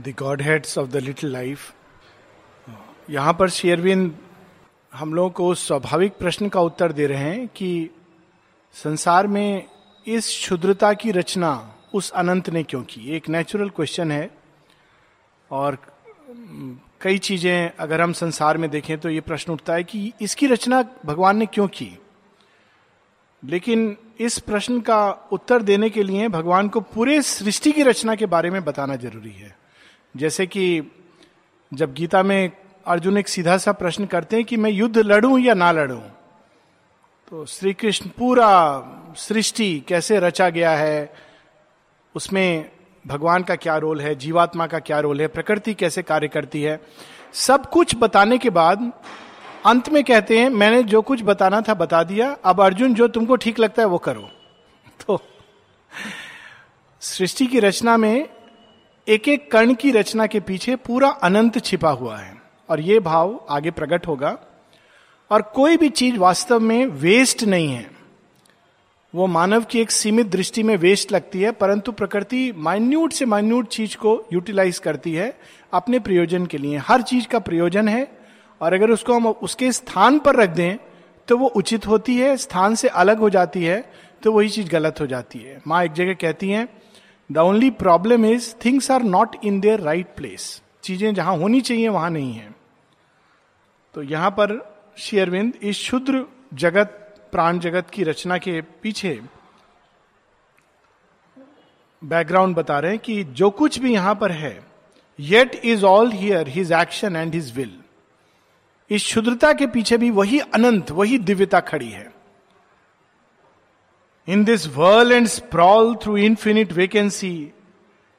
The godheads of the little life यहाँ पर शेयरविंद हम लोगों को स्वाभाविक प्रश्न का उत्तर दे रहे हैं कि संसार में इस क्षुद्रता की रचना उस अनंत ने क्यों की? एक नेचुरल क्वेश्चन है। और कई चीज़ें अगर हम संसार में देखें तो ये प्रश्न उठता है कि इसकी रचना भगवान ने क्यों की? लेकिन इस प्रश्न का उत्तर देने के लिए भगवान को पूरे सृष्टि की रचना के बारे में बताना ज़रूरी है। जैसे कि जब गीता में अर्जुन एक सीधा सा प्रश्न करते हैं कि मैं युद्ध लड़ूं या ना लड़ूं? तो श्री कृष्ण पूरा सृष्टि कैसे रचा गया है? उसमें भगवान का क्या रोल है? जीवात्मा का क्या रोल है? प्रकृति कैसे कार्य करती है? सब कुछ बताने के बाद अंत में कहते हैं, मैंने जो कुछ बताना था बता दिया। अब अर्जुन जो तुमको ठीक लगता है वो करो। तो सृष्टि की रचना में एक एक कर्ण की रचना के पीछे पूरा अनंत छिपा हुआ है और ये भाव आगे प्रकट होगा। और कोई भी चीज़ वास्तव में वेस्ट नहीं है। वो मानव की एक सीमित दृष्टि में वेस्ट लगती है, परंतु प्रकृति माइन्यूट से माइन्यूट चीज़ को यूटिलाइज करती है अपने प्रयोजन के लिए। हर चीज़ का प्रयोजन है, और अगर उसको हम उसके स्थान पर रख दें तो वो उचित होती है, स्थान से अलग हो जाती है तो वही चीज़ गलत हो जाती है। माँ एक जगह कहती हैं the only problem is things are not in their right place चीज़ें जहाँ होनी चाहिए, वहाँ नहीं है। तो यहाँ पर शेयरविंद इस शुद्र जगत, प्राण जगत की रचना के पीछे बैकग्राउंड बता रहे हैं कि जो कुछ भी यहाँ पर है yet is all here his action and his will इस शुद्रता के पीछे भी वही अनंत, वही दिव्यता खड़ी है। In this world and sprawl through infinite vacancy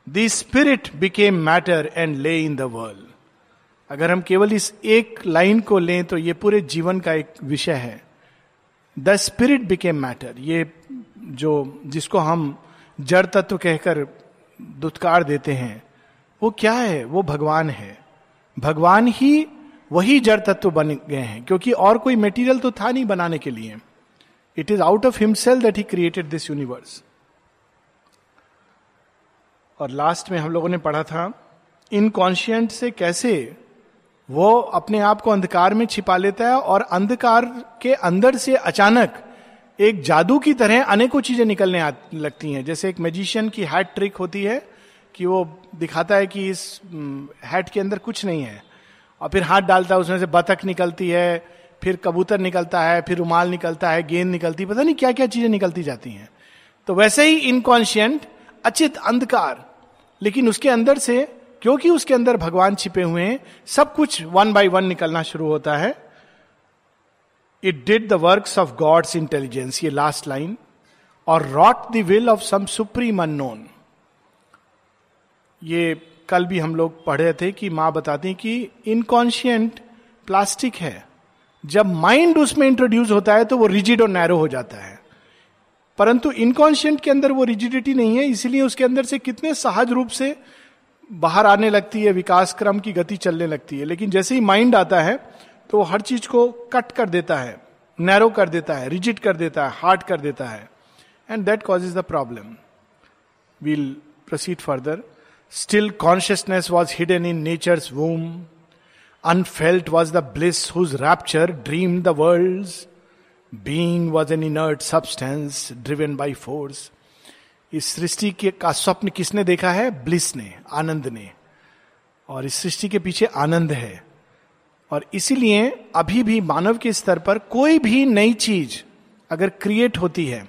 the spirit became matter and lay in the world अगर हम केवल इस एक लाइन को लें तो ये पूरे जीवन का एक विषय है। द स्पिरिट बिकेम मैटर ये जो, जिसको हम जड़ तत्व कहकर दुत्कार देते हैं, वो क्या है? वो भगवान है। भगवान ही वही जड़ तत्व बन गए हैं, क्योंकि और कोई मेटीरियल तो था नहीं बनाने के लिए। It is out of himself that he created this universe और लास्ट में हम लोगों ने पढ़ा था इनकॉन्शियंट से कैसे वो अपने आप को अंधकार में छिपा लेता है और अंधकार के अंदर से अचानक एक जादू की तरह अनेकों चीज़ें निकलने लगती हैं। जैसे एक मैजिशियन की हैट ट्रिक होती है कि वो दिखाता है कि इस हैट के अंदर कुछ नहीं है। और फिर हाथ डालता है, उसमें से बतख निकलती है फिर कबूतर निकलता है, फिर रुमाल निकलता है, गेंद निकलती, पता नहीं क्या क्या चीज़ें निकलती जाती हैं। तो वैसे ही इनकॉन्शियंट, अचित अंधकार, लेकिन उसके अंदर से, क्योंकि उसके अंदर भगवान छिपे हुए हैं, सब कुछ वन बाय वन निकलना शुरू होता है। It did the work of God's intelligence ये लास्ट लाइन और wrought the will of some supreme unknown ये कल भी हम लोग पढ़े थे कि माँ बताती कि इनकॉन्शियंट प्लास्टिक है। जब माइंड उसमें इंट्रोड्यूस होता है तो वो रिजिड और नैरो हो जाता है। परंतु इनकॉन्शियंट के अंदर वो रिजिडिटी नहीं है, इसीलिए उसके अंदर से कितने सहज रूप से बाहर आने लगती है, विकास क्रम की गति चलने लगती है। लेकिन जैसे ही माइंड आता है तो हर चीज़ को कट कर देता है नैरो कर देता है रिजिट कर देता है हार्ड कर देता है। And that cause is the problem will proceed further still consciousness was hidden in nature's womb unfelt was the bliss whose rapture dreamed the world being was an inert substance driven by force इस सृष्टि के का स्वप्न किसने देखा है? Bliss ने, आनंद ने। और इस सृष्टि के पीछे आनंद है। और इसीलिए अभी भी मानव के स्तर पर कोई भी नई चीज़ अगर क्रिएट होती है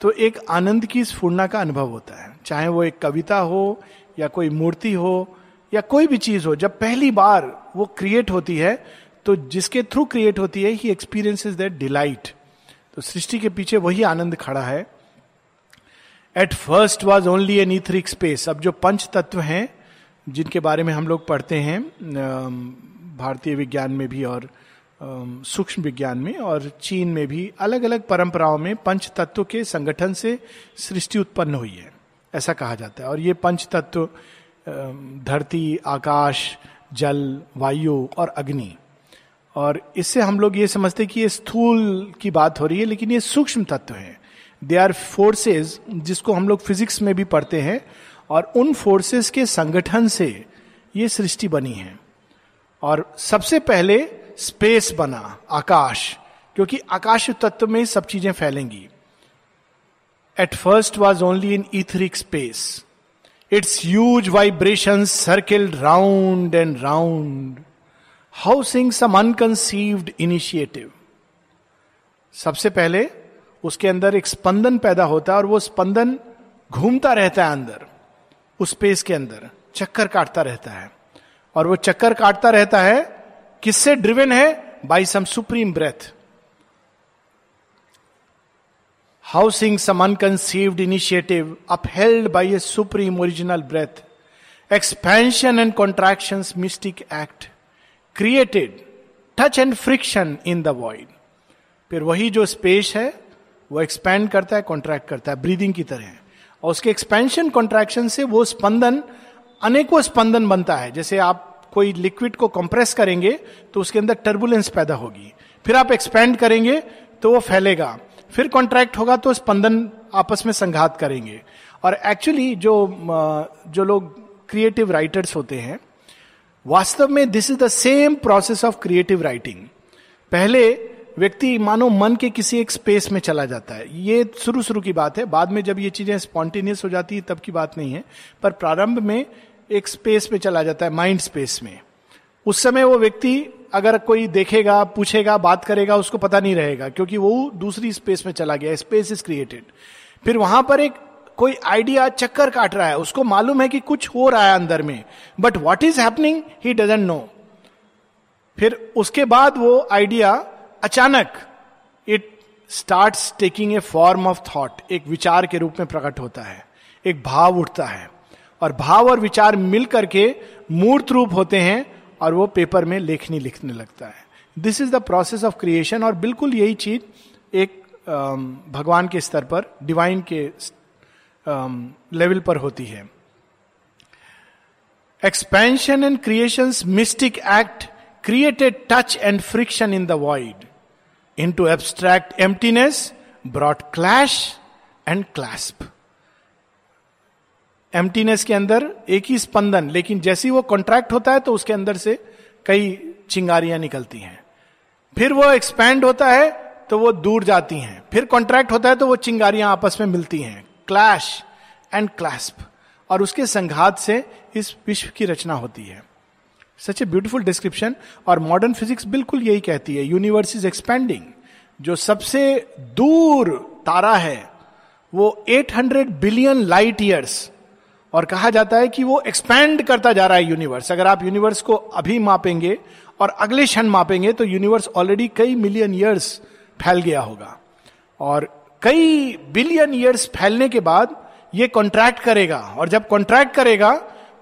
तो एक आनंद की स्फूर्णा का अनुभव होता है। चाहे वो एक कविता हो, या कोई मूर्ति हो, या कोई भी चीज़ हो, जब पहली बार वो क्रिएट होती है तो जिसके थ्रू क्रिएट होती है ही एक्सपीरियंसेस दैट डिलाइट तो सृष्टि के पीछे वही आनंद खड़ा है। At first was only an etheric space अब जो पंच तत्व हैं, जिनके बारे में हम लोग पढ़ते हैं भारतीय विज्ञान में भी और सूक्ष्म विज्ञान में और चीन में भी अलग अलग परंपराओं में पंच तत्व के संगठन से सृष्टि उत्पन्न हुई है। ऐसा कहा जाता है। और ये पंच तत्व धरती, आकाश जल, वायु और अग्नि। और इससे हम लोग ये समझते कि ये स्थूल की बात हो रही है, लेकिन ये सूक्ष्म तत्व है। दे आर फोर्सेज जिसको हम लोग फिजिक्स में भी पढ़ते हैं, और उन फोर्सेस के संगठन से ये सृष्टि बनी है। और सबसे पहले स्पेस बना, आकाश, क्योंकि आकाश तत्व में सब चीज़ें फैलेंगी। At first was only in etheric space its huge vibration circle round and round housing some unconceived initiative सबसे पहले उसके अंदर एक स्पंदन पैदा होता है और वो स्पंदन घूमता रहता है अंदर, उस स्पेस के अंदर, चक्कर काटता रहता है। और वो चक्कर काटता रहता है, किससे ड्रिवन है? By some supreme breath housing some unconceived initiative upheld by a supreme original breath expansion and contraction mystic act created touch and friction in the void फिर वही जो स्पेस है, वो एक्सपैंड करता है कॉन्ट्रैक्ट करता है ब्रीदिंग की तरह और उसके एक्सपेंशन कॉन्ट्रैक्शन से वो स्पंदन, अनेकों स्पंदन बनता है। जैसे आप कोई लिक्विड को कंप्रेस करेंगे तो उसके अंदर टर्बुलेंस पैदा होगी। फिर आप एक्सपेंड करेंगे तो वो फैलेगा। फिर कॉन्ट्रैक्ट होगा तो स्पंदन आपस में संघात करेंगे। और एक्चुअली जो जो लोग क्रिएटिव राइटर्स होते हैं, वास्तव में this is the same process of creative writing पहले व्यक्ति मानो मन के किसी एक स्पेस में चला जाता है। ये शुरू शुरू की बात है। बाद में जब ये चीज़ें स्पॉन्टेनियस हो जाती है, तब की बात नहीं है। पर प्रारंभ में एक स्पेस में चला जाता है माइंड स्पेस में। उस समय वो व्यक्ति अगर कोई देखेगा, पूछेगा, बात करेगा, उसको पता नहीं रहेगा, क्योंकि वो दूसरी स्पेस में चला गया स्पेस इज़ क्रिएटेड फिर वहाँ पर एक कोई आइडिया चक्कर काट रहा है, उसको मालूम है कि कुछ हो रहा है अंदर में but what is happening he doesn't know फिर उसके बाद वो आइडिया अचानक it start taking a form of thought एक विचार के रूप में प्रकट होता है, एक भाव उठता है, और भाव और विचार मिल करके मूर्त रूप होते हैं और वो पेपर में लेखनी लिखने लगता है। This is the process of creation और बिल्कुल यही चीज़ एक भगवान के स्तर पर डिवाइन के लेवल um, पर होती है। Expansion and creation mystic act created touch and friction in the void into abstract emptiness broad clash and clasp emptiness के अंदर एक ही स्पंदन, लेकिन जैसे वो कॉन्ट्रैक्ट होता है तो उसके अंदर से कई चिंगारियाँ निकलती हैं। फिर वो एक्सपैंड होता है तो वो दूर जाती हैं। फिर कॉन्ट्रैक्ट होता है तो वो चिंगारियाँ आपस में मिलती हैं। क्लैश एंड क्लैस्प और उसके संघात से इस विश्व की रचना होती है। Such a beautiful description. और मॉडर्न फिजिक्स बिल्कुल यही कहती है यूनिवर्स इज़ एक्सपेंडिंग जो सबसे दूर तारा है, वो 800 बिलियन लाइट ईयर्स और कहा जाता है कि वो एक्सपैंड करता जा रहा है यूनिवर्स अगर आप यूनिवर्स को अभी मापेंगे और अगले क्षण मापेंगे तो यूनिवर्स ऑलरेडी कई मिलियन ईयर्स फैल गया होगा। और कई बिलियन ईयर्स फैलने के बाद ये कॉन्ट्रैक्ट करेगा। और जब कॉन्ट्रैक्ट करेगा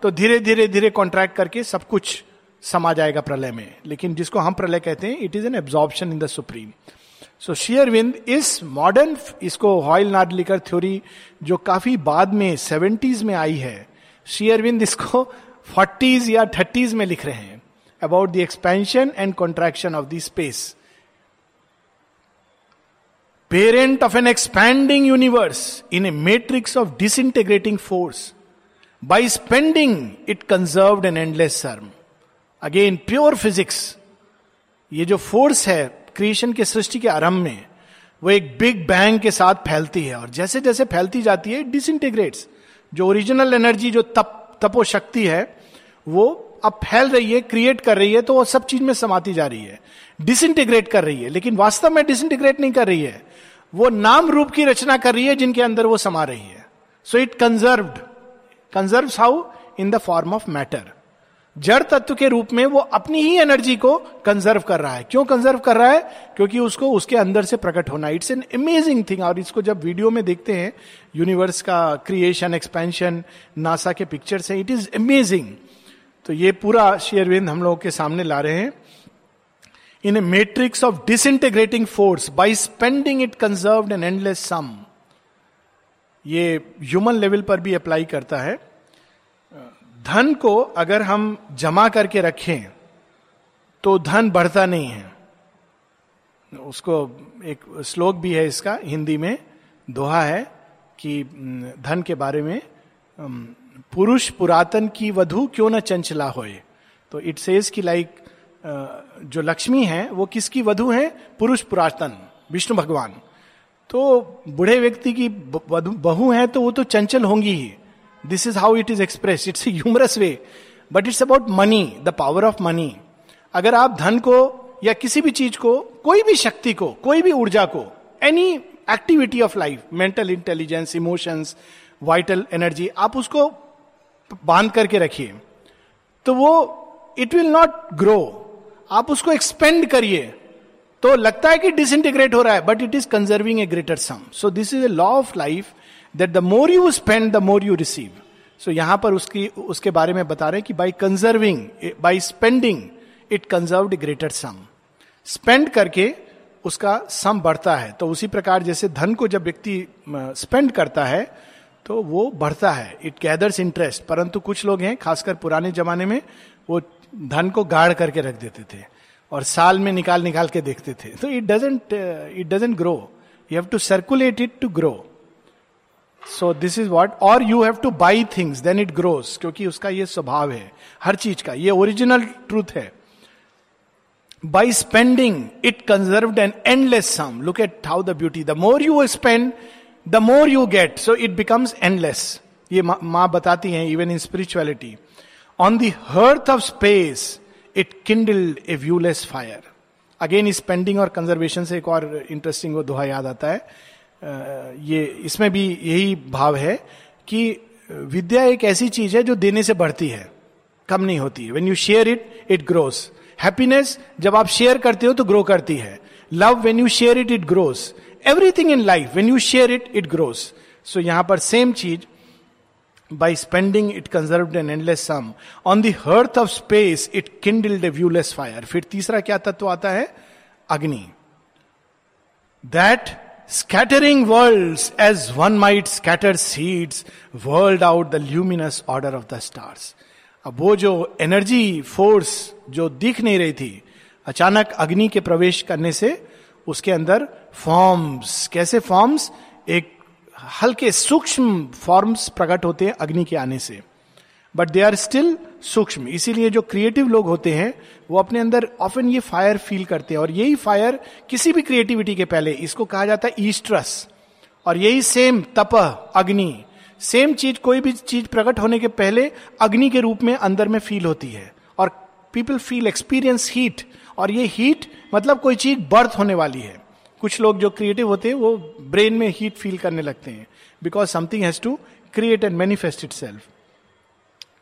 तो धीरे धीरे धीरे कॉन्ट्रैक्ट करके सब कुछ समा जाएगा प्रलय में। लेकिन जिसको हम प्रलय कहते हैं it is an absorption in the supreme so share विंद इस मॉडर्न इसको हॉयल नाडलिकर थ्योरी जो काफ़ी बाद में सेवेंटीज में आई है शेयर विंद इसको फोर्टीज या थर्टीज में लिख रहे हैं about the expansion and contraction of the space parent of an expanding universe in a matrix of disintegrating force by spending it conserve an endless sum again pure physics ये जो force है creation के सृष्टि के आरंभ में वो एक big bang के साथ फैलती है और जैसे जैसे फैलती जाती है डिसइंटीग्रेट्स जो ओरिजिनल एनर्जी जो तप तपो शक्ति है, वो अब फैल रही है क्रिएट कर रही है तो वो सब चीज़ में समाती जा रही है। डिसइंटीग्रेट कर रही है, लेकिन वास्तव में डिसइंटीग्रेट नहीं कर रही है। वो नाम रूप की रचना कर रही है, जिनके अंदर वो समा रही है। So it conserve conserve how in the form of matter जड़ तत्व के रूप में वो अपनी ही एनर्जी को कंजर्व कर रहा है। क्यों कंजर्व कर रहा है? क्योंकि उसको, उसके अंदर से प्रकट होना। इट्स एन अमेजिंग थिंग और इसको जब वीडियो में देखते हैं यूनिवर्स का क्रिएशन एक्सपेंशन नासा के पिक्चर्स हैं इट इज़ अमेजिंग तो ये पूरा शेयरविंद हम लोगों के सामने ला रहे हैं। In a matrix of disintegrating force, by spending it conserved an endless sum, ये ह्यूमन लेवल पर भी अप्लाई करता है। धन को अगर हम जमा करके रखें तो धन बढ़ता नहीं है। उसको एक श्लोक भी है इसका, हिंदी में, दोहा है कि धन के बारे में पुरुष पुरातन की वधु क्यों न चंचला होए? तो इट सेज की लाइक जो लक्ष्मी है, वो किसकी वधु है? पुरुष पुरातन, विष्णु भगवान। तो बूढ़े व्यक्ति की बहू है तो वो तो चंचल होंगी ही। This is how it is express its humorous way but it's about money the power of money अगर आप धन को या किसी भी चीज़ को, कोई भी शक्ति को, कोई भी ऊर्जा को any activity of life mental intelligence emotions vital energy आप उसको बाँध करके रखिए तो वो इट विल नॉट ग्रो आप उसको एक्सपेंड करिए तो लगता है कि डिसइंटीग्रेट हो रहा है but it is conserving a greater sum so this is a law of life that the more you spend the more you receive so यहाँ पर उसकी, उसके बारे में बता रहे हैं कि by conserving by spending it conserve greater sum spend करके उसका सम बढ़ता है। तो उसी प्रकार जैसे धन को जब व्यक्ति स्पेंड करता है तो वो बढ़ता है। इट गैदर्स इंटरेस्ट परंतु कुछ लोग हैं, खासकर पुराने जमाने में, वो धन को गाड़ करके रख देते थे और साल में निकाल निकाल के देखते थे। तो it doesn't it doesn't grow you have to circulate it to grow so this is what और you have to buy things then it grows क्योंकि उसका ये स्वभाव है, हर चीज़ का, ये ओरिजिनल ट्रूथ है। By spending it conserve an endless sum look at how the beauty the more you spend the more you get so it becomes endless ये माँ बताती हैं even in spirituality on the hearth of space it kindled a viewless fire again spending और conservation से एक और interesting वो दोहा याद आता है। ये इसमें भी यही भाव है कि विद्या एक ऐसी चीज़ है जो देने से बढ़ती है कम नहीं होती। है when you share it it grows happiness जब आप शेयर करते हो तो ग्रो करती है। Love when you share it it grows everything in life when you share it it grows so यहाँ पर सेम चीज़ By spending, it conserved an endless sum. On the hearth of space, it kindled a viewless fire. फिर तीसरा क्या तत्व आता है? अग्नि। That scattering worlds as one might scatter seeds whirled out the luminous order of the stars. अब वो जो एनर्जी फोर्स जो दिख नहीं रही थी, अचानक अग्नि के प्रवेश करने से उसके अंदर फॉर्म्स कैसे फॉर्म्स एक हल्के सूक्ष्म फॉर्म्स प्रकट होते हैं अग्नि के आने से। बट दे आर स्टिल सूक्ष्म। इसीलिए जो क्रिएटिव लोग होते हैं, वो अपने अंदर ऑफन ये फायर फील करते हैं। और यही फायर किसी भी क्रिएटिविटी के पहले, इसको कहा जाता है ईस्ट्रस और यही सेम तप, अग्नि। सेम चीज़, कोई भी चीज़ प्रकट होने के पहले, अग्नि के रूप में अंदर में फील होती है। और पीपल फील एक्सपीरियंस हीट और ये हीट मतलब कोई चीज़ बर्थ होने वाली है। कुछ लोग जो क्रिएटिव होते हैं, वो ब्रेन में हीट फील करने लगते हैं। Because something has to create and manifest itself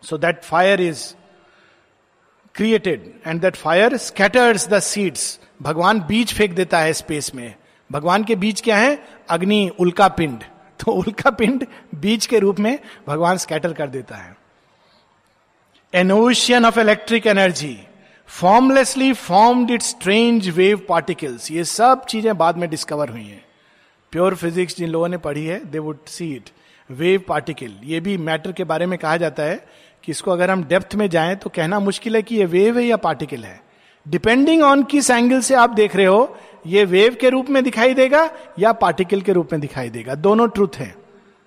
so that fire is created and that fire scatters the seeds भगवान बीज फेंक देता है स्पेस में। भगवान के बीज क्या है? अग्नि, उल्का पिंड। तो उल्का पिंड बीज के रूप में भगवान स्कैटर कर देता है। An ocean of electric energy formlessly formed it strange wave particles ये सब चीज़ें बाद में डिस्कवर हुई हैं। प्योर फिजिक्स जिन लोगों ने पढ़ी है they would see it wave particle ये भी मैटर के बारे में कहा जाता है। कि इसको अगर हम डेप्थ में जाएँ तो कहना मुश्किल है कि ये वेव है या पार्टिकल है। डिपेंडिंग ऑन किस एंगल से आप देख रहे हो, ये वेव के रूप में दिखाई देगा या पार्टिकल के रूप में दिखाई देगा। दोनों ट्रूथ है।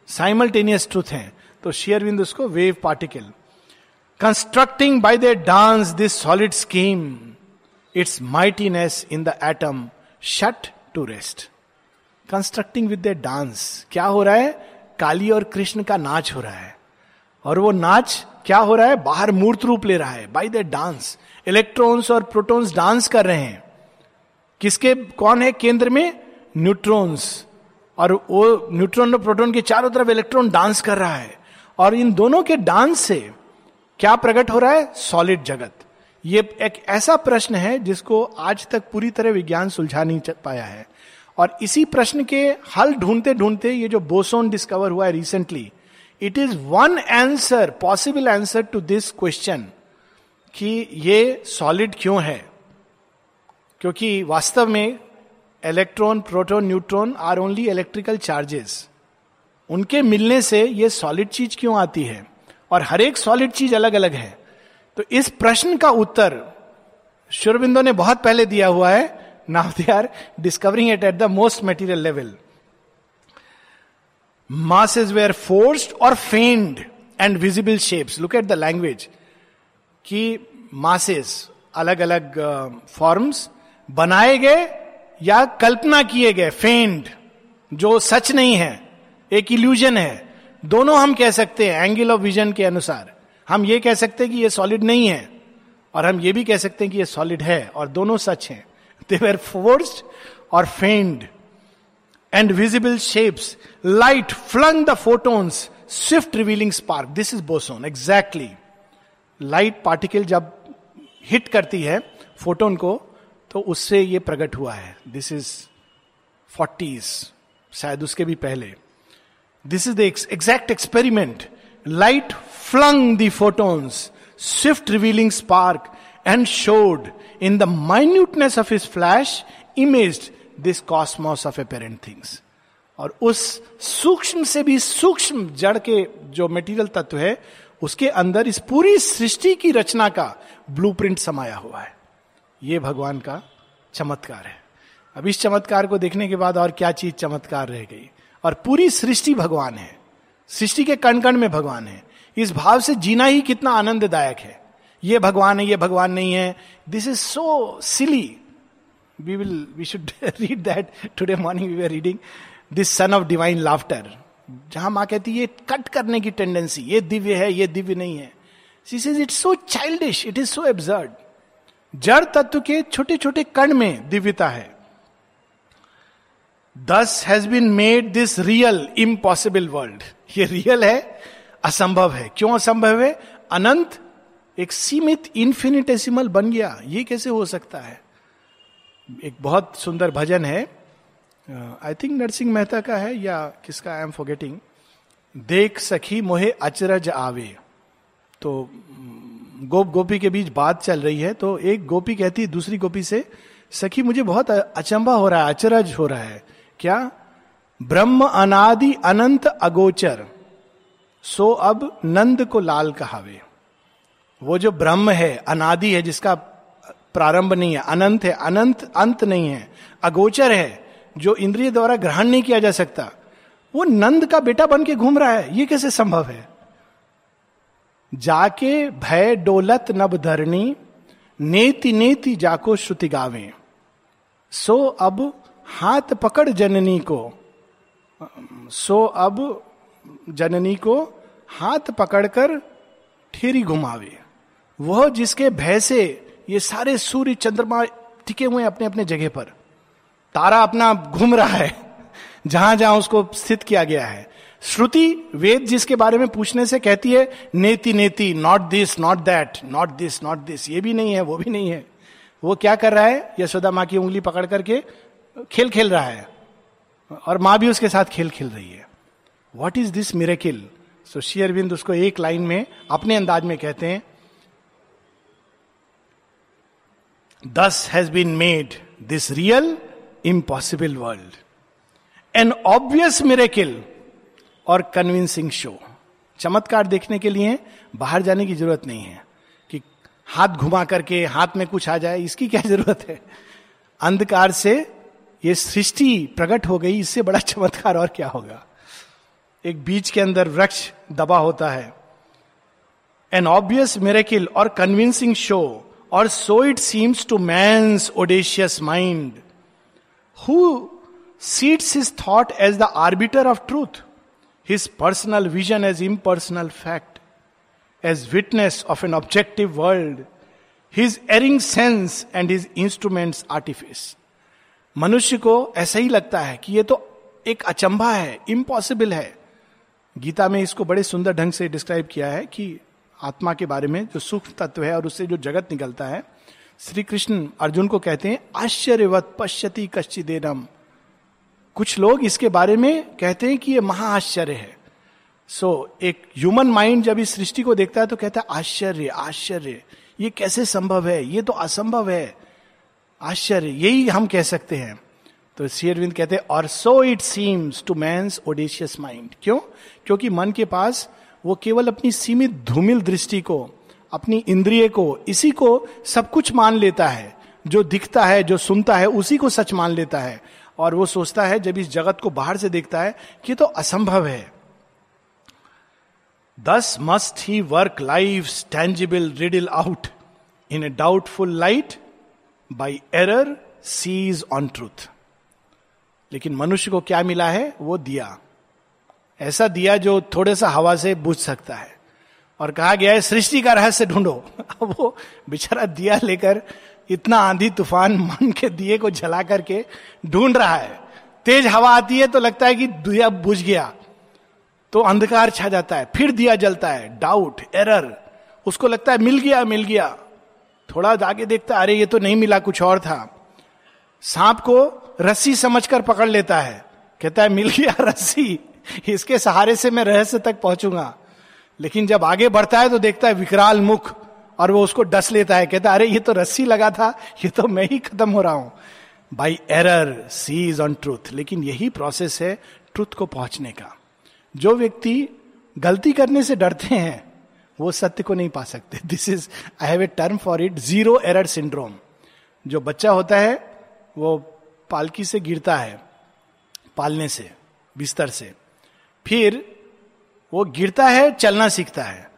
साइमल्टेनियस ट्रूथ है। तो शेयरविंद उसको wave particle constructing by their dance this solid scheme its mightiness in the atom shut to rest. Constructing with the dance क्या हो रहा है? काली और कृष्ण का नाच हो रहा है। और वो नाच क्या हो रहा है? बाहर मूर्त रूप ले रहा है बाई द डांस इलेक्ट्रॉन्स और प्रोटॉन्स डांस कर रहे हैं। किसके, कौन है केंद्र में? न्यूट्रॉन्स और वो न्यूट्रॉन और प्रोटॉन के चारों तरफ़ इलेक्ट्रॉन डांस कर रहा है। और इन दोनों के डांस से क्या प्रकट हो रहा है? सॉलिड जगत. ये एक ऐसा प्रश्न है जिसको आज तक पूरी तरह विज्ञान सुलझा नहीं पाया है। और इसी प्रश्न के हल ढूंढते ढूंढते ये जो बोसोन डिस्कवर हुआ है recently it is one answer possible answer to this question कि ये सॉलिड क्यों है? क्योंकि वास्तव में electron proton neutron are only electrical charges उनके मिलने से ये सॉलिड चीज़ क्यों आती है? और हर एक सॉलिड चीज़ अलग अलग है। तो इस प्रश्न का उत्तर शुरबिंदो ने बहुत पहले दिया हुआ है। Now they are discovering it at the most material level masses were forced और fanned and visible shapes look at the language कि मासेस अलग अलग फॉर्म्स बनाए गए या कल्पना किए गए फेंड जो सच नहीं है, एक इल्यूजन है। दोनों हम कह सकते हैं एंगल ऑफ़ विजन के अनुसार। हम ये कह सकते हैं कि ये सॉलिड नहीं है, और हम ये भी कह सकते हैं कि ये सॉलिड है, और दोनों सच हैं। दे वेर फोर्स्ड और fanned and visible shapes light flung the photons swift revealing spark this is boson exactly light particle जब हिट करती है फोटोन को तो उससे ये प्रकट हुआ है. दिस इज़ फोर्टीज शायद उसके भी पहले. This is the exact experiment light flung the photons swift revealing spark and showed in the minuteness of his flash image this cosmos of apparent things और उस सूक्ष्म से भी सूक्ष्म जड़ के जो मेटीरियल तत्व है, उसके अंदर इस पूरी सृष्टि की रचना का ब्लूप्रिंट समाया हुआ है। ये भगवान का चमत्कार है। अब इस चमत्कार को देखने के बाद और क्या चीज़ चमत्कार रह गई? और पूरी सृष्टि भगवान है। सृष्टि के कण कण में भगवान है। इस भाव से जीना ही कितना आनंददायक है। ये भगवान है, ये भगवान नहीं है। This is so silly we will we should read that today morning we are reading this sun of divine laughter जहाँ माँ कहती है, ये कट करने की टेंडेंसी ये दिव्य है, ये दिव्य नहीं है. It's so childish it is so absurd जड़ तत्व के छोटे छोटे कण में दिव्यता है। Thus has been made this real impossible world ये रियल है, असंभव है। क्यों असंभव है? अनंत एक सीमित इंफिनिटेसिमल बन गया। ये कैसे हो सकता है? एक बहुत सुंदर भजन है। आई थिंक नरसिंह मेहता का है या किसका, आई एम फॉरगेटिंग। देख सखी मोहे अचरज आवे। तो गोप गोपी के बीच बात चल रही है तो एक गोपी कहती है, दूसरी गोपी से, सखी, मुझे बहुत अचंबा हो रहा है, अचरज हो रहा है। क्या? ब्रह्म अनादि अनंत अगोचर, सो अब नंद को लाल कहावे। वो जो ब्रह्म है, अनादि है, जिसका प्रारंभ नहीं है। अनंत है। अनंत अंत नहीं है। अगोचर है, जो इंद्रिय द्वारा ग्रहण नहीं किया जा सकता। वो नंद का बेटा बन के घूम रहा है। ये कैसे संभव है? जाके भय डोलत नब धरणी, नेति नेति जाको श्रुति गावे। सो अब हाथ पकड़ जननी को, सो अब जननी को हाथ पकड़कर ठेरी घुमावे। वह जिसके भय से ये सारे सूर्य चंद्रमा टिके हुए अपने अपने जगह पर। तारा अपना घूम रहा है, जहाँ जहाँ उसको स्थित किया गया है। श्रुति वेद जिसके बारे में पूछने से कहती है, नेति नेति not this not that not this not this ये भी नहीं है, वो भी नहीं है। वो क्या कर रहा है? यशोदा माँ की उंगली पकड़ करके खेल खेल रहा है। और माँ भी उसके साथ खेल खेल रही है। What is this miracle so Sri Aurobindo उसको एक लाइन में अपने अंदाज में कहते हैं this has been made this real impossible world an obvious miracle और कन्विंसिंग शो चमत्कार देखने के लिए बाहर जाने की ज़रूरत नहीं है कि हाथ घुमा करके हाथ में कुछ आ जाए, इसकी क्या ज़रूरत है? अंधकार से ये सृष्टि प्रकट हो गई, इससे बड़ा चमत्कार और क्या होगा? एक बीच के अंदर वृक्ष दबा होता है। एन ऑब्वियस मेरेकिल और कन्विंसिंग शो और so it seems to man's audacious mind who seats his thought as the arbiter of truth his personal vision as impersonal fact, as witness of an objective world, his erring sense and his instruments artifice. मनुष्य को ऐसा ही लगता है कि ये तो एक अचंभा है इम्पॉसिबल है गीता में इसको बड़े सुंदर ढंग से डिस्क्राइब किया है कि आत्मा के बारे में जो सूक्ष्म तत्व है और उससे जो जगत निकलता है श्री कृष्ण अर्जुन को कहते हैं आश्चर्यवत पश्यति कश्चिदेनम। कुछ लोग इसके बारे में कहते हैं कि ये महाआश्चर्य है। सो so, एक ह्यूमन माइंड जब इस सृष्टि को देखता है तो कहता है आश्चर्य आश्चर्य ये कैसे संभव है? ये तो असंभव है। आश्चर्य यही हम कह सकते हैं। तो शेयरविंद कहते हैं और सो इट सीम्स टू मैं ओडिशियस माइंड क्यों? क्योंकि मन के पास वो केवल अपनी सीमित धूमिल दृष्टि को, अपनी इंद्रिय को, इसी को सब कुछ मान लेता है। जो दिखता है, जो सुनता है, उसी को सच मान लेता है। और वो सोचता है, जब इस जगत को बाहर से देखता है, कि तो असंभव है। Thus must he work life tangible riddle out in a doubtful light by error seize on truth लेकिन मनुष्य को क्या मिला है? वो दिया। ऐसा दिया जो थोड़े सा हवा से बुझ सकता है। और कहा गया है, सृष्टि का रहस्य ढूंढो। अब वो बेचारा दिया लेकर इतना आंधी तूफ़ान मन के दिए को जला करके ढूंढ रहा है। तेज हवा आती है तो लगता है कि दिया बुझ गया। तो अंधकार छा जाता है, फिर दिया जलता है। डाउट एरर उसको लगता है, मिल गया मिल गया। थोड़ा आगे देखता है, अरे ये तो नहीं मिला, कुछ और था। सांप को रस्सी समझकर पकड़ लेता है। कहता है, मिल गया रस्सी। इसके सहारे से मैं रहस्य तक पहुंचूँगा। लेकिन जब आगे बढ़ता है तो देखता है विकराल मुख और वो उसको डस लेता है। कहता है, अरे, ये तो रस्सी लगा था, ये तो मैं ही खत्म हो रहा हूँ। By error seize on truth लेकिन यही प्रोसेस है ट्रूथ को पहुँचने का। जो व्यक्ति गलती करने से डरते हैं, वो सत्य को नहीं पा सकते। This is I have a term for it zero error syndrome जो बच्चा होता है, वो पालकी से गिरता है, पालने से, बिस्तर से। फिर वो गिरता है, चलना सीखता है।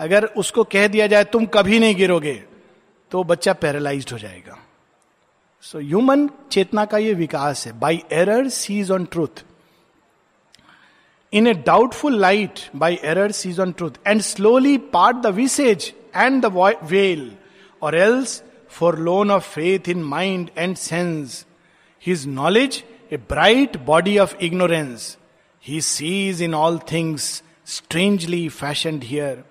अगर उसको कह दिया जाए, तुम कभी नहीं गिरोगे तो बच्चा पैरालाइज हो जाएगा। सो ह्यूमन चेतना का ये विकास है। By error seize on truth in a doubtful light by error seize on truth and slowly part the vices and the veil or else for loan of faith in mind and sense his knowledge a bright body of ignorance he sees in all things strangely fashion here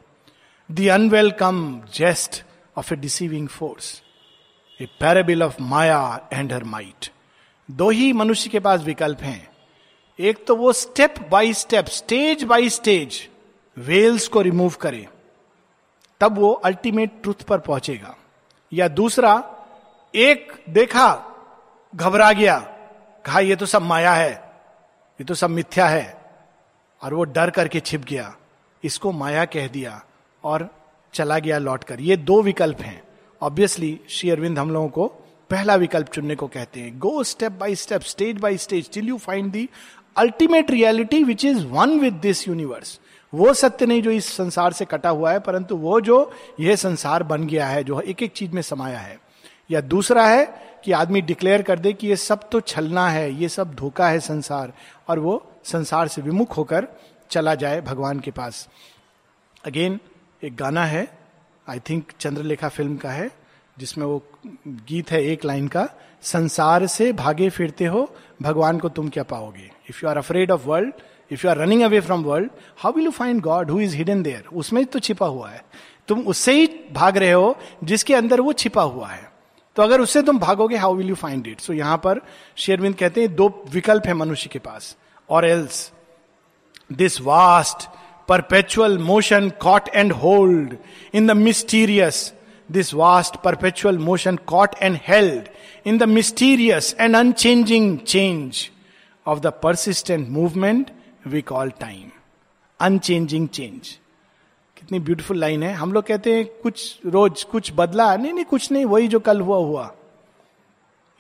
the unwelcome jest of a deceiving force a parable of Maya and her might दो ही मनुष्य के पास विकल्प हैं। एक तो वो step by step stage by stage veils को रिमूव करे। तब वो अल्टीमेट ट्रूथ पर पहुंचेगा। या दूसरा, एक देखा, घबरा गया, कहा, ये तो सब माया है। ये तो सब मिथ्या है। और वो डर करके छिप गया। इसको माया कह दिया और चला गया लौट कर। ये दो विकल्प हैं। ऑब्वियसली श्री अरविंद हम लोगों को पहला विकल्प चुनने को कहते हैं। Go step by step stage by stage till you find the ultimate reality which is one with this universe वो सत्य नहीं जो इस संसार से कटा हुआ है, परंतु वो जो यह संसार बन गया है, जो एक एक चीज़ में समाया है। या दूसरा है कि आदमी डिक्लेयर कर दे कि ये सब तो छलना है, ये सब धोखा है संसार, और वो संसार से विमुख होकर चला जाए भगवान के पास। अगेन एक गाना है आई थिंक चंद्रलेखा फ़िल्म का है, जिसमें वो गीत है एक लाइन का, संसार से भागे फिरते हो, भगवान को तुम क्या पाओगे? If you are afraid of world if you are running away from world how will you find God who is hidden there उसमें तो छिपा हुआ है। तुम उससे ही भाग रहे हो, जिसके अंदर वो छिपा हुआ है। तो अगर उससे तुम भागोगे how will you find it so यहाँ पर शेरविंद कहते हैं, दो विकल्प है मनुष्य के पास, or else this vast perpetual motion caught and hold in the mysterious this vast perpetual motion caught and held in the mysterious and unchanging change of the persistent movement we call time unchanging change कितनी beautiful line है। हम लोग कहते हैं, कुछ रोज कुछ बदला। नहीं नहीं, कुछ नहीं, वही जो कल हुआ हुआ।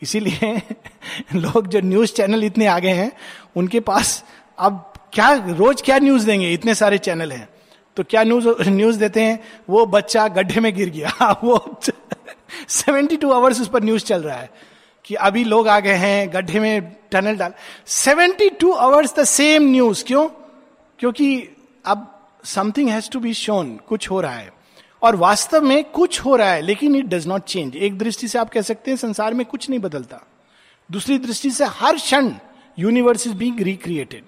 इसीलिए लोग जो न्यूज़ चैनल इतने आगे हैं, उनके पास अब क्या, रोज क्या न्यूज़ देंगे? इतने सारे चैनल हैं। तो क्या न्यूज़ न्यूज़ देते हैं? वो बच्चा गड्ढे में गिर गया। वो सेवेंटी टू आवर्स उस पर न्यूज़ चल रहा है कि अभी लोग आ गए हैं, गड्ढे में टनल डाल। Seventy two hours the same news क्यों? क्योंकि अब something has to be shown कुछ हो रहा है। और वास्तव में कुछ हो रहा है, लेकिन इट डज नॉट चेंज एक दृष्टि से आप कह सकते हैं, संसार में कुछ नहीं बदलता। दूसरी दृष्टि से हर क्षण यूनिवर्स इज़ बींग रिक्रिएटेड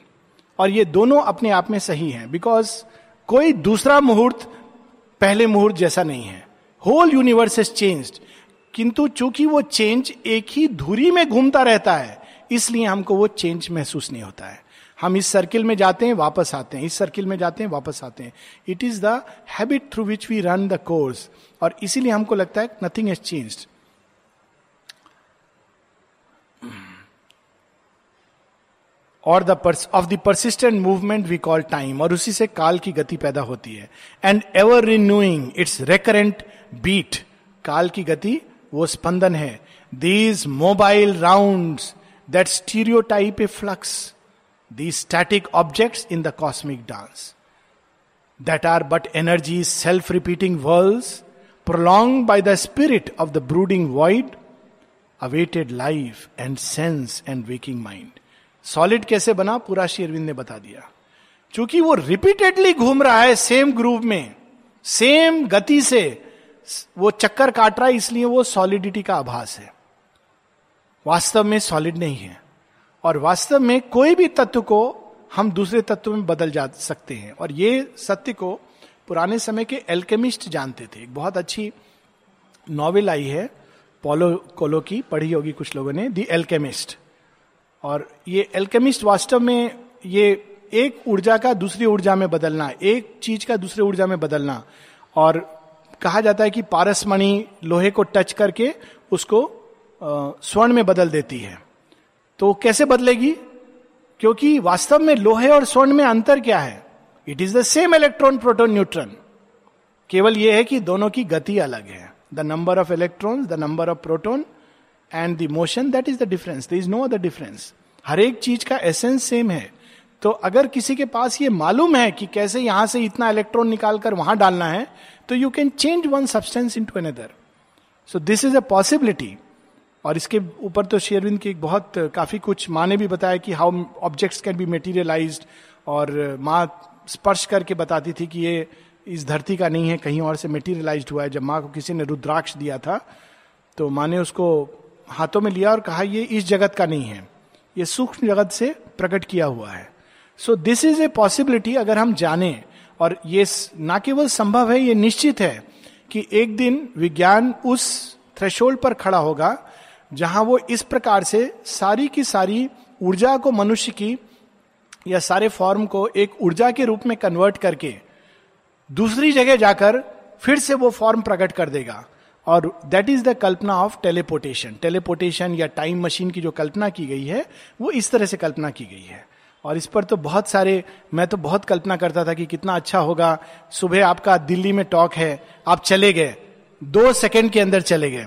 और ये दोनों अपने आप में सही हैं बिकॉज़ कोई दूसरा मुहूर्त, पहले मुहूर्त जैसा नहीं है। होल यूनिवर्स इज़ चेंज किंतु चूँकि वो चेंज एक ही धुरी में घूमता रहता है, इसलिए हमको वो चेंज महसूस नहीं होता है। हम इस सर्किल में जाते हैं, वापस आते हैं। इस सर्किल में जाते हैं, वापस आते हैं। It is the habit through which we run the course और इसीलिए हमको लगता है नथिंग हैज़ चेंज्ड और the of the persistent movement we call time और उसी से काल की गति पैदा होती है। And ever renewing its recurrent beat काल की गति वो स्पंदन है। These mobile round that stereotype a flux the static objects in the cosmic dance that are but energy self repeating world prolong by the spirit of the brooding wide awaited life and sense and waking mind solid कैसे बना? पूरा श्री अरविंद ने बता दिया। क्योंकि वो repeatedly घूम रहा है सेम ग्रुप में सेम गति से, वो चक्कर काट रहा है, इसलिए वो सॉलिडिटी का आभास है। वास्तव में सॉलिड नहीं है। और वास्तव में कोई भी तत्व को हम दूसरे तत्व में बदल जा सकते हैं। और ये सत्य को पुराने समय के एल्केमिस्ट जानते थे। एक बहुत अच्छी नॉवेल आई है पोलो कोलो की, पढ़ी होगी कुछ लोगों ने दी एल्केमिस्ट और ये एल्केमिस्ट वास्तव में ये एक ऊर्जा का दूसरी ऊर्जा में बदलना, एक चीज़ का दूसरे ऊर्जा में बदलना। और कहा जाता है कि पारसमणि लोहे को टच करके उसको स्वर्ण में बदल देती है। तो कैसे बदलेगी? क्योंकि वास्तव में लोहे और स्वर्ण में अंतर क्या है? It is the same electron proton neutron केवल यह है कि दोनों की गति अलग है। The number of electron the number of proton and the motion that is the difference the is no other difference हर एक चीज़ का एसेंस सेम है। तो अगर किसी के पास ये मालूम है कि कैसे यहाँ से इतना इलेक्ट्रॉन निकालकर वहाँ डालना है तो you can change one substance into another so this is a possibility और इसके ऊपर तो शेयरविंद की एक बहुत काफ़ी कुछ माँ ने भी बताया कि how objects can be materialize और माँ स्पर्श करके बताती थी कि ये इस धरती का नहीं है, कहीं और से मेटीरियलाइज हुआ है। जब माँ को किसी ने रुद्राक्ष दिया था तो माँ ने उसको हाथों में लिया और कहा, ये इस जगत का नहीं है। ये सूक्ष्म जगत से प्रकट किया हुआ है। So this is a possibility अगर हम जाने, और ये ना केवल संभव है, ये निश्चित है कि एक दिन विज्ञान उस थ्रेशोल्ड पर खड़ा होगा जहाँ वो इस प्रकार से सारी की सारी ऊर्जा को मनुष्य की या सारे फॉर्म को एक ऊर्जा के रूप में कन्वर्ट करके दूसरी जगह जाकर फिर से वो फॉर्म प्रकट कर देगा। और दैट इज़ द कल्पना ऑफ़ टेलीपोटेशन टेलीपोटेशन या टाइम मशीन की जो कल्पना की गई है, वो इस तरह से कल्पना की गई है। और इस पर तो बहुत सारे, मैं तो बहुत कल्पना करता था कि कितना अच्छा होगा। सुबह आपका दिल्ली में टॉक है, आप चले गए। दो सेकंड के अंदर चले गए।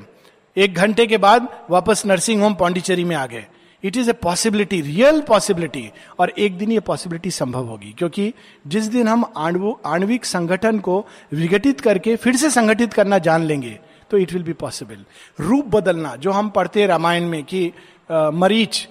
एक घंटे के बाद वापस नर्सिंग होम पांडिचेरी में आ गए। It is a possibility real possibility और एक दिन ये पॉसिबिलिटी संभव होगी क्योंकि जिस दिन हम आणविक संगठन को विघटित करके फिर से संगठित करना जान लेंगे तो इट विल बी पॉसिबल रूप बदलना जो हम पढ़ते हैं रामायण में कि आ, मरीच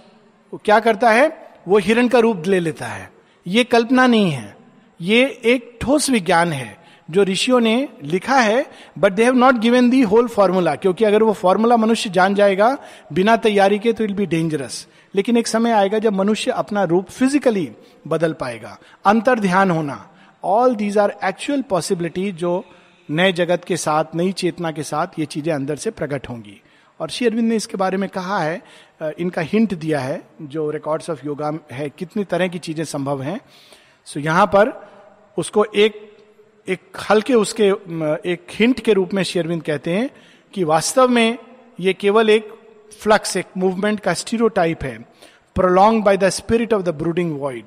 क्या करता है? वो हिरण का रूप ले लेता है। ये कल्पना नहीं है। ये एक ठोस विज्ञान है। जो ऋषियों ने लिखा है but they have not given the whole formula क्योंकि अगर वो फॉर्मूला मनुष्य जान जाएगा बिना तैयारी के तो इट बी डेंजरस लेकिन एक समय आएगा जब मनुष्य अपना रूप फिजिकली बदल पाएगा। अंतर ध्यान होना। All these are actual possibility जो नए जगत के साथ, नई चेतना के साथ ये चीज़ें अंदर से प्रकट होंगी। और श्री अरविंद ने इसके बारे में कहा है इनका हिंट दिया है, जो रिकॉर्ड्स ऑफ़ योगा है, कितनी तरह की चीज़ें संभव हैं। सो यहाँ पर उसको एक एक हल्के उसके एक हिंट के रूप में शेरविंद कहते हैं कि वास्तव में ये केवल एक फ्लक्स एक मूवमेंट का टाइप है prolong by the spirit of the brooding void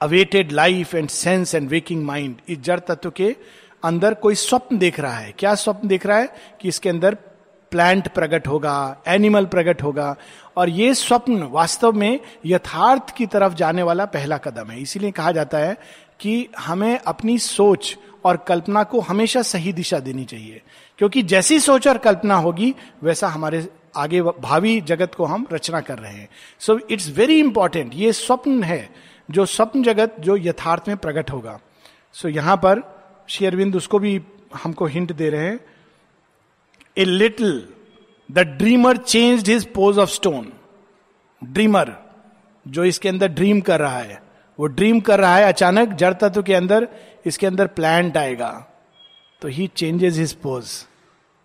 awaited life and sense and waking mind इस जड़ तत्व के अंदर कोई स्वप्न देख रहा है। क्या स्वप्न देख रहा है? कि इसके अंदर प्लांट प्रकट होगा एनिमल प्रकट होगा। और ये स्वप्न वास्तव में यथार्थ की तरफ़ जाने वाला पहला कदम है। इसीलिए कहा जाता है कि हमें अपनी सोच और कल्पना को हमेशा सही दिशा देनी चाहिए। क्योंकि जैसी सोच और कल्पना होगी वैसा हमारे आगे भावी जगत को हम रचना कर रहे हैं। सो इट्स वेरी इंपॉर्टेंट ये स्वप्न है जो स्वप्न जगत जो यथार्थ में प्रकट होगा। सो so, यहाँ पर शेयरविंद उसको भी हमको हिंट दे रहे हैं। A little the dreamer change his pose of stone dreamer जो इसके अंदर ड्रीम कर रहा है। वो ड्रीम कर रहा है अचानक जड़ तत्व के अंदर, इसके अंदर प्लांट आएगा। तो ही चेंजेस हिज पोज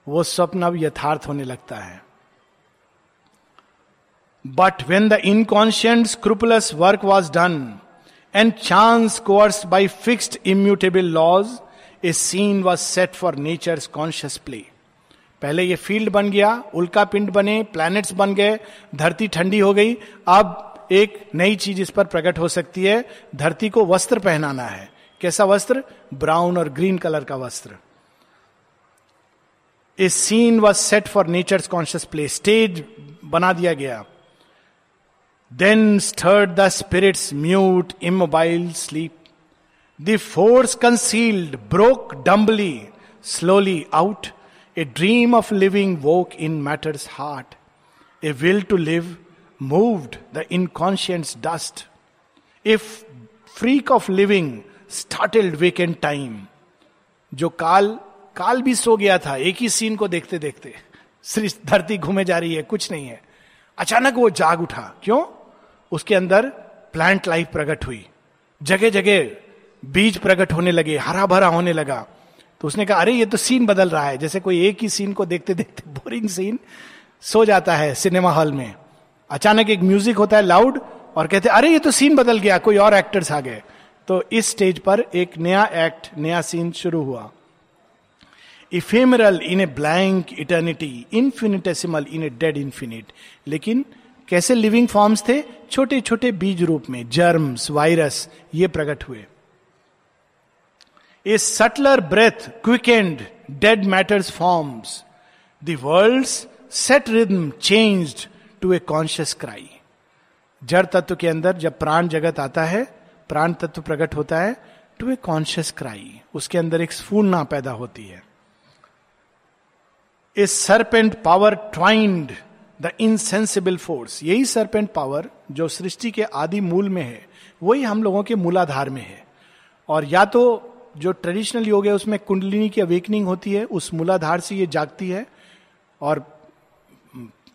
वो स्वप्न अब यथार्थ होने लगता है। But when the inconscient scrupulous work was done and chance course by fixed immutable laws a scene was set for nature conscious play पहले ये फ़ील्ड बन गया, उल्का पिंड बने प्लैनेट्स बन गए, धरती ठंडी हो गई, अब एक नई चीज़ इस पर प्रकट हो सकती है, धरती को वस्त्र पहनाना है। कैसा वस्त्र? ब्राउन और ग्रीन कलर का वस्त्र। A scene was set for nature conscious play stage बना दिया गया। Then stirred the spirit's mute immobile sleep the force concealed broke dumbly slowly out a dream of living woke in matter's heart a will to live moved the inconscience dust if freak of living started wakened time जो काल काल भी सो गया था, एक ही scene को देखते देखते धरती घूमे जा रही है, कुछ नहीं है। अचानक वो जाग उठा। क्यों? उसके अंदर प्लांट लाइफ प्रकट हुई। जगह जगह बीज प्रकट होने लगे हरा भरा होने लगा। तो उसने कहा, अरे, ये तो सीन बदल रहा है। जैसे कोई एक ही सीन को देखते देखते बोरिंग सीन सो जाता है सिनेमा हॉल में। अचानक एक म्यूज़िक होता है लाउड और कहते अरे, ये तो सीन बदल गया, कोई और एक्टर्स आ गए. तो इस स्टेज पर एक नया एक्ट नया सीन शुरू हुआ। Ephemeral in a blank eternity infinitesimal in a dead infinite लेकिन कैसे लिविंग फॉर्म्स थे? छोटे छोटे बीज रूप में जर्म्स वायरस ये प्रकट हुए। A subtler breath quick and dead matter's forms world set rhythm changed to a conscious cry जड़ तत्व के अंदर जब प्राण जगत आता है, प्राण तत्व प्रकट होता है टू ए कॉन्शियस क्राई उसके अंदर एक स्फूर्णा पैदा होती है। A serpent power twined the insensible force यही सरपेंट पावर जो सृष्टि के आदि मूल में है, वही हम लोगों के मूलाधार में है। और या तो जो ट्रेडिशनल योग है, उसमें कुंडलिनी की अवेकनिंग होती है, उस मूलाधार से ये जागती है, और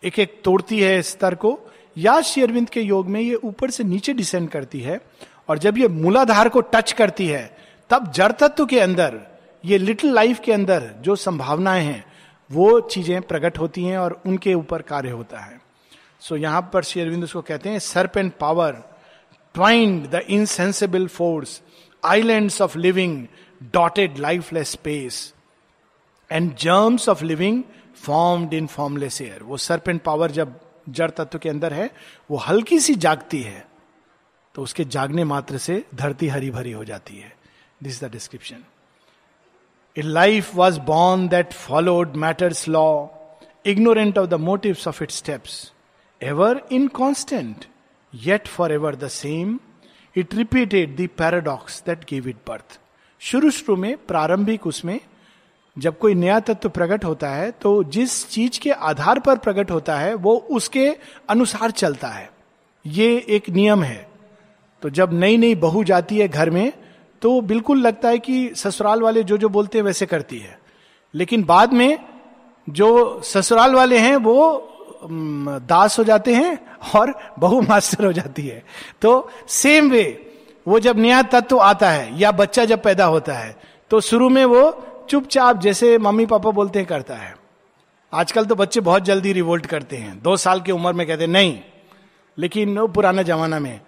एक एक तोड़ती है स्तर को। या शेरविंद के योग में ये ऊपर से नीचे डिसेंड करती है और जब ये मूलाधार को टच करती है तब जड़ तत्व के अंदर ये लिटिल लाइफ के अंदर जो संभावनाएँ हैं वो चीज़ें प्रकट होती हैं और उनके ऊपर कार्य होता है। सो so, यहाँ पर शेरविंद उसको कहते हैं सर्प and power twined the insensible force islands of living dotted lifeless space and germs of living formed in formless air वो सर्प एंड पावर जब जड़ तत्व के अंदर है, वो हल्की सी जागती है तो उसके जागने मात्र से धरती हरी भरी हो जाती है। This the description a life was born that followed matter's law ignorant of the motive of it steps ever inconstant yet for ever the same it repeated the paradox that give it birth शुरू शुरू में प्रारंभिक उसमें जब कोई नया तत्व प्रकट होता है तो जिस चीज़ के आधार पर प्रकट होता है, वो उसके अनुसार चलता है। ये एक नियम है। तो जब नई नई बहू जाती है घर में तो बिल्कुल लगता है कि ससुराल वाले जो जो बोलते हैं, वैसे करती है। लेकिन बाद में जो ससुराल वाले हैं, वो दास हो जाते हैं और बहु मास्टर हो जाती है। तो सेम वे वो जब नया तत्व आता है, या बच्चा जब पैदा होता है तो शुरू में वो चुपचाप जैसे मम्मी पापा बोलते हैं, करता है। आजकल तो बच्चे बहुत जल्दी रिवोल्ट करते हैं। दो साल की उम्र में कहते हैं, नहीं, लेकिन वो पुराना जमाना में।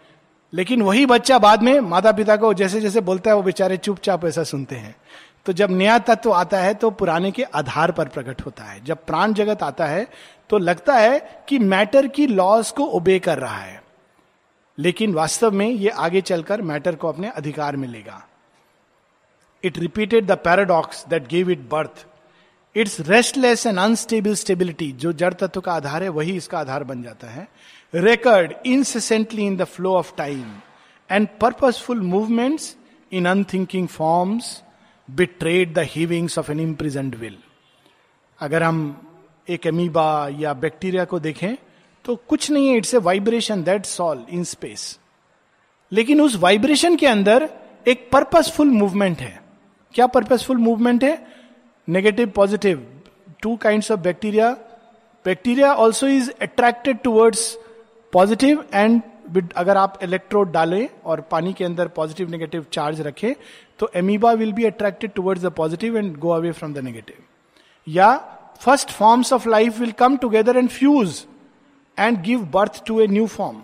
लेकिन वही बच्चा बाद में माता पिता को जैसे जैसे बोलता है, वो बेचारे चुपचाप ऐसा सुनते हैं। तो जब नया तत्व आता है तो पुराने के आधार पर प्रकट होता है। जब प्राण जगत आता है तो लगता है कि मैटर की लॉज को ओबे कर रहा है। लेकिन वास्तव में ये आगे चलकर मैटर को अपने अधिकार में लेगा। It repeated the paradox that give it birth its restless and unstable stability जो जड़ तत्व का आधार है, वही इसका आधार बन जाता है recurred incessantly in the flow of time and purposeful movements in unthinking forms betrayed the heavings of an imprisoned will. अगर हम एक एमीबा या बैक्टीरिया को देखें तो कुछ नहीं है it's a vibration that soul in space लेकिन उस वाइब्रेशन के अंदर एक पर्पसफुल मूवमेंट है। क्या पर्पसफुल मूवमेंट है? Negative positive two kind of bacteria bacteria also is attracted towards positive and अगर आप इलेक्ट्रोड डालें और पानी के अंदर पॉजिटिव नेगेटिव चार्ज रखें तो amoeba will be attracted towards the positive and go away from the negative या first forms of life will come together and fuse and give birth to a new form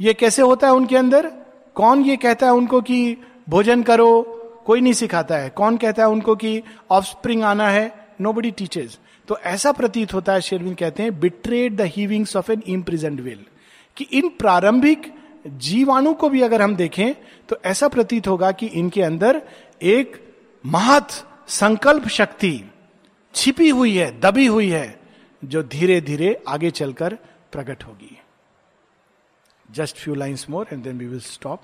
ये कैसे होता है उनके अंदर? कौन ये कहता है उनको कि भोजन करो कोई नहीं सिखाता है। कौन कहता है उनको कि ऑफ़ स्प्रिंग आना है? नो बडी टीचर्स तो ऐसा प्रतीत होता है शेरविन कहते हैं betrayed the heavings of an imprisoned will कि इन प्रारंभिक जीवाणु को भी अगर हम देखें तो ऐसा प्रतीत होगा कि इनके अंदर एक महत संकल्प शक्ति छिपी हुई है, दबी हुई है, जो धीरे धीरे आगे चलकर प्रकट होगी। Just few lines more and then we will stop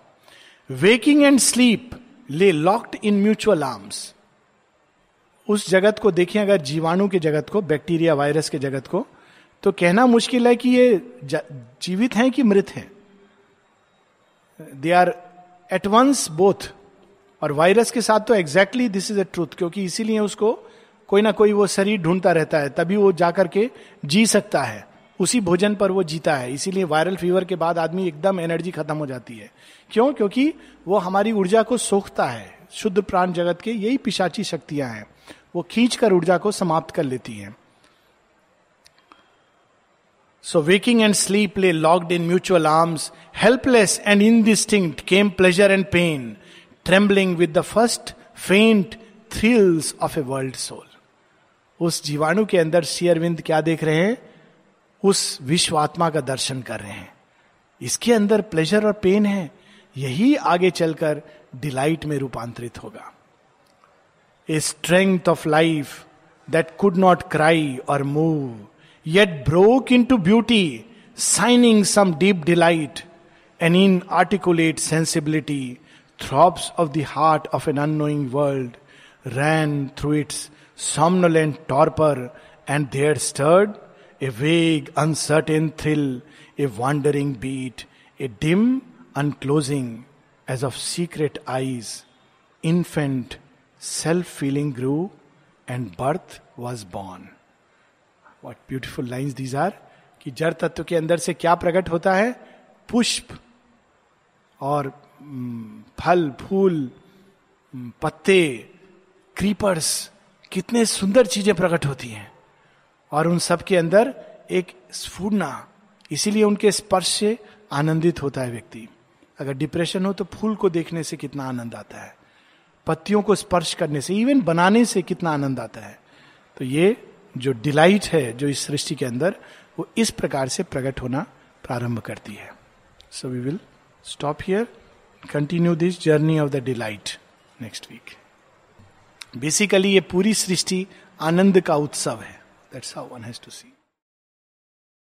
waking and sleep lay locked in mutual arms उस जगत को देखें, अगर जीवाणु के जगत को बैक्टीरिया वायरस के जगत को तो कहना मुश्किल है कि ये जीवित हैं कि मृत हैं? They are at once both और वायरस के साथ तो exactly this is a truth क्योंकि इसीलिए उसको कोई ना कोई वो शरीर ढूंढता रहता है, तभी वो जाकर के जी सकता है। उसी भोजन पर वो जीता है। इसीलिए वायरल फीवर के बाद आदमी एकदम एनर्जी खत्म हो जाती है। क्यों? क्योंकि वो हमारी ऊर्जा को सोखता है। शुद्ध प्राण जगत के यही पिशाची शक्तियाँ हैं। वो खींचकर ऊर्जा को समाप्त कर लेती हैं। So waking and sleep lay locked in mutual arms helpless and indistinct came pleasure and pain trembling with the first faint thrills of a world soul उस जीवाणु के अंदर शेयरविंद क्या देख रहे हैं? उस विश्व आत्मा का दर्शन कर रहे हैं। इसके अंदर प्लेजर और पेन है। यही आगे चलकर डिलाइट में रूपांतरित होगा। A strength of life that could not cry or move yet broke into beauty shining some deep delight an inarticulate sensibility throbs of dart of an unknowing world ran through its somnolence and torpor and there stirred a vague uncertain thrill a wandering beat a dim unclosing as of secret eyes. Infant, self feeling grew, and birth was born. What beautiful lines these are कि जड़ तत्व के अंदर से क्या प्रकट होता है पुष्प और फल फूल पत्ते क्रीपर्स कितने सुंदर चीज़ें प्रकट होती हैं और उन सब के अंदर एक स्फूर्णा इसीलिए उनके स्पर्श से आनंदित होता है व्यक्ति अगर डिप्रेशन हो तो फूल को देखने से कितना आनंद आता है। पत्तियों को स्पर्श करने से इवन बनाने से कितना आनंद आता है। तो ये जो डिलाइट है, जो इस सृष्टि के अंदर, वो इस प्रकार से प्रकट होना प्रारंभ करती है। So we will stop here continue this journey of the delight next week basically ये पूरी सृष्टि आनंद का उत्सव है। That's how one has to see